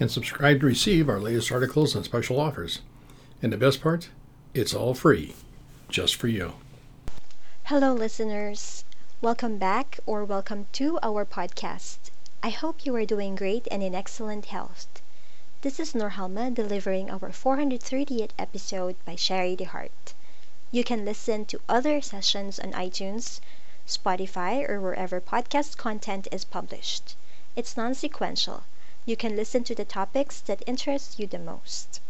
and subscribe to receive our latest articles and special offers. And the best part, it's all free, just for you. Hello, listeners. Welcome back or welcome to our podcast. I hope you are doing great and in excellent health. This is Norhalma delivering our 438th episode by Shari DeHart. You can listen to other sessions on iTunes, Spotify, or wherever podcast content is published. It's non sequential you can listen to the topics that interest you the most.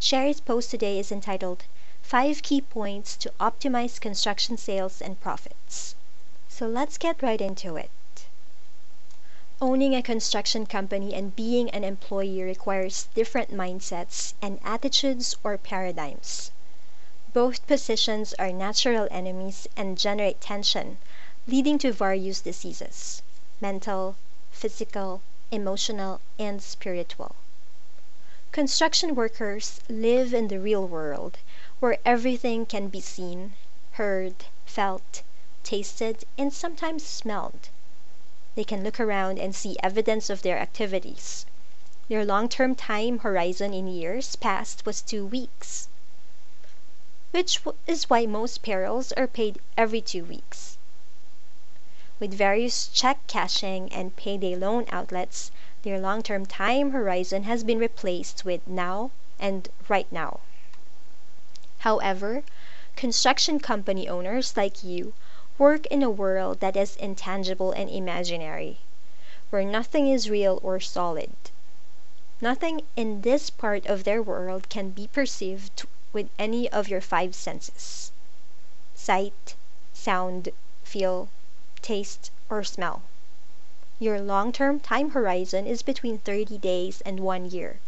Shari's post today is entitled Five Key Points to Optimize Construction Sales and Profits. So let's get right into it. Owning a construction company and being an employee requires different mindsets and attitudes or paradigms. Both positions are natural enemies and generate tension, leading to various diseases mental, physical, emotional, and spiritual. Construction workers live in the real world, where everything can be seen, heard, felt, tasted, and sometimes smelled. They can look around and see evidence of their activities. Their long term time horizon in years past was two weeks, which is why most payrolls are paid every two weeks. With various check cashing and payday loan outlets, their long-term time horizon has been replaced with now and right now. However, construction company owners like you work in a world that is intangible and imaginary, where nothing is real or solid. Nothing in this part of their world can be perceived with any of your five senses sight, sound, feel, taste, or smell. Your long-term time horizon is between 30 days and one year,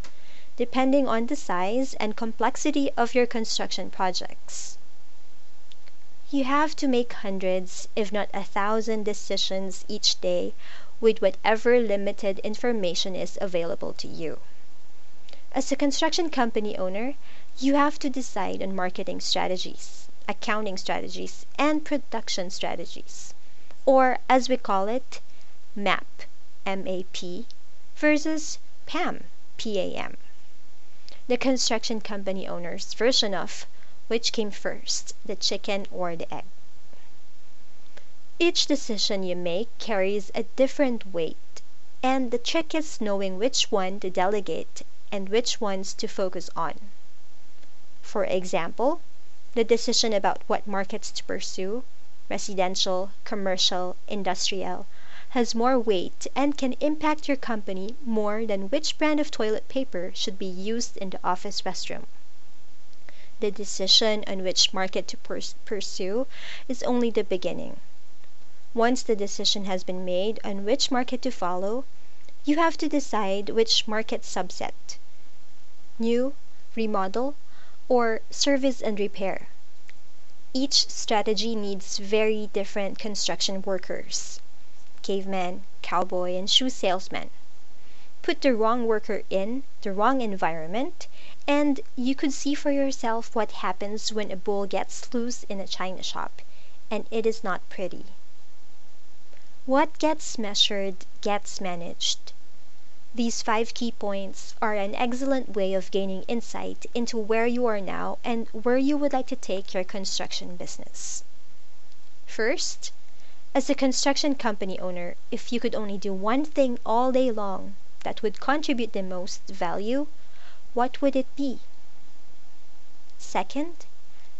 depending on the size and complexity of your construction projects. You have to make hundreds, if not a thousand decisions each day with whatever limited information is available to you. As a construction company owner, you have to decide on marketing strategies, accounting strategies, and production strategies or as we call it, MAP, M-A-P, versus PAM, P-A-M. The construction company owner's version of which came first, the chicken or the egg. Each decision you make carries a different weight, and the trick is knowing which one to delegate and which ones to focus on. For example, the decision about what markets to pursue residential, commercial, industrial, has more weight and can impact your company more than which brand of toilet paper should be used in the office restroom. The decision on which market to pers- pursue is only the beginning. Once the decision has been made on which market to follow, you have to decide which market subset new, remodel, or service and repair each strategy needs very different construction workers caveman, cowboy, and shoe salesman. Put the wrong worker in the wrong environment, and you could see for yourself what happens when a bull gets loose in a china shop, and it is not pretty. What gets measured gets managed. These five key points are an excellent way of gaining insight into where you are now and where you would like to take your construction business. First, as a construction company owner, if you could only do one thing all day long that would contribute the most value, what would it be? Second,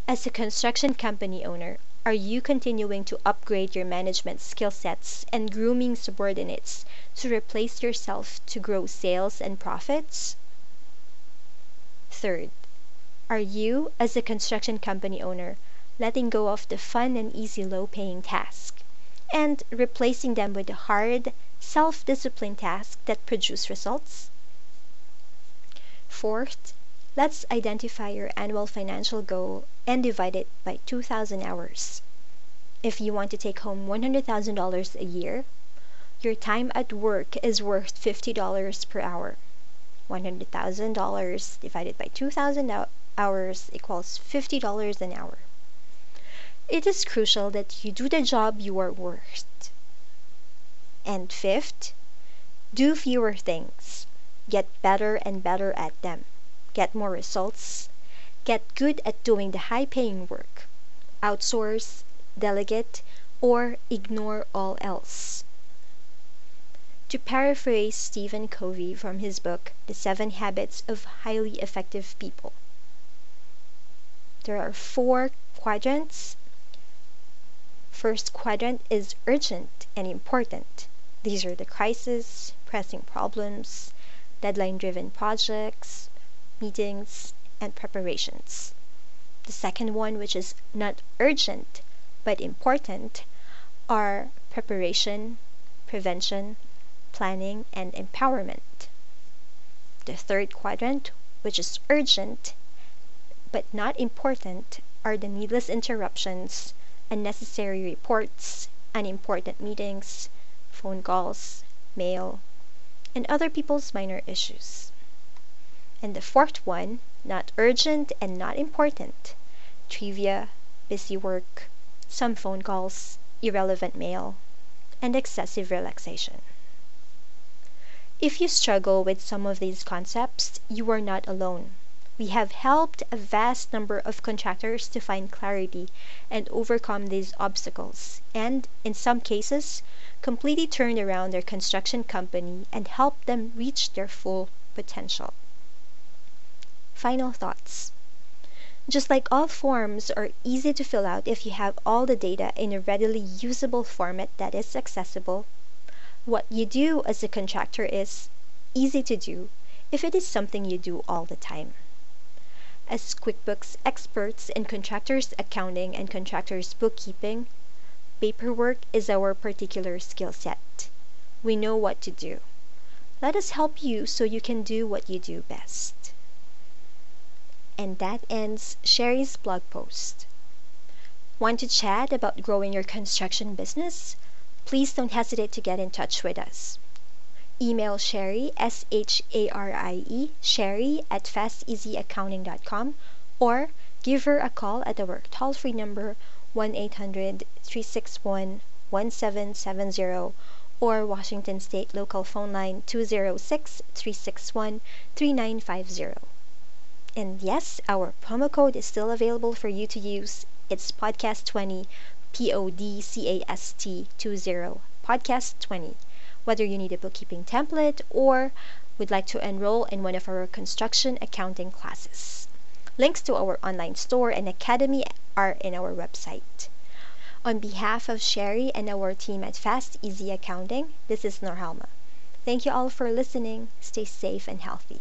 as a construction company owner, are you continuing to upgrade your management skill sets and grooming subordinates to replace yourself to grow sales and profits? Third, are you, as a construction company owner, letting go of the fun and easy low paying tasks and replacing them with the hard, self disciplined tasks that produce results? Fourth, let's identify your annual financial goal and divide it by 2,000 hours. If you want to take home $100,000 a year, your time at work is worth $50 per hour. $100,000 divided by 2,000 hours equals $50 an hour. It is crucial that you do the job you are worth. And fifth, do fewer things. Get better and better at them. Get more results. Get good at doing the high paying work. Outsource, delegate, or ignore all else. To paraphrase Stephen Covey from his book, The Seven Habits of Highly Effective People, there are four quadrants. First quadrant is urgent and important. These are the crisis, pressing problems, deadline driven projects, meetings, and preparations. The second one, which is not urgent but important, are preparation, prevention, planning, and empowerment. The third quadrant, which is urgent but not important, are the needless interruptions, unnecessary reports, unimportant meetings, phone calls, mail, and other people's minor issues. And the fourth one, not urgent and not important, trivia, busy work, some phone calls, irrelevant mail, and excessive relaxation. If you struggle with some of these concepts, you are not alone. We have helped a vast number of contractors to find clarity and overcome these obstacles, and, in some cases, completely turned around their construction company and helped them reach their full potential. Final thoughts. Just like all forms are easy to fill out if you have all the data in a readily usable format that is accessible, what you do as a contractor is easy to do if it is something you do all the time. As QuickBooks experts in contractors accounting and contractors bookkeeping, paperwork is our particular skill set. We know what to do. Let us help you so you can do what you do best. And that ends Shari's blog post. Want to chat about growing your construction business? please don't hesitate to get in touch with us. Email Shari, S H A R I E, Shari at fasteasyaccounting.com or give her a call at our toll free number 1 800 361 1770 or Washington State local phone line 206 361 3950. And yes, our promo code is still available for you to use. It's podcast20 P-O-D-C-A-S-T 20 podcast 20 whether you need a bookkeeping template or would like to enroll in one of our construction accounting classes. Links to our online store and academy are in our website. On behalf of Shari and our team at Fast Easy Accounting, this is Norhalma. Thank you all for listening. Stay safe and healthy.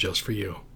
just for you.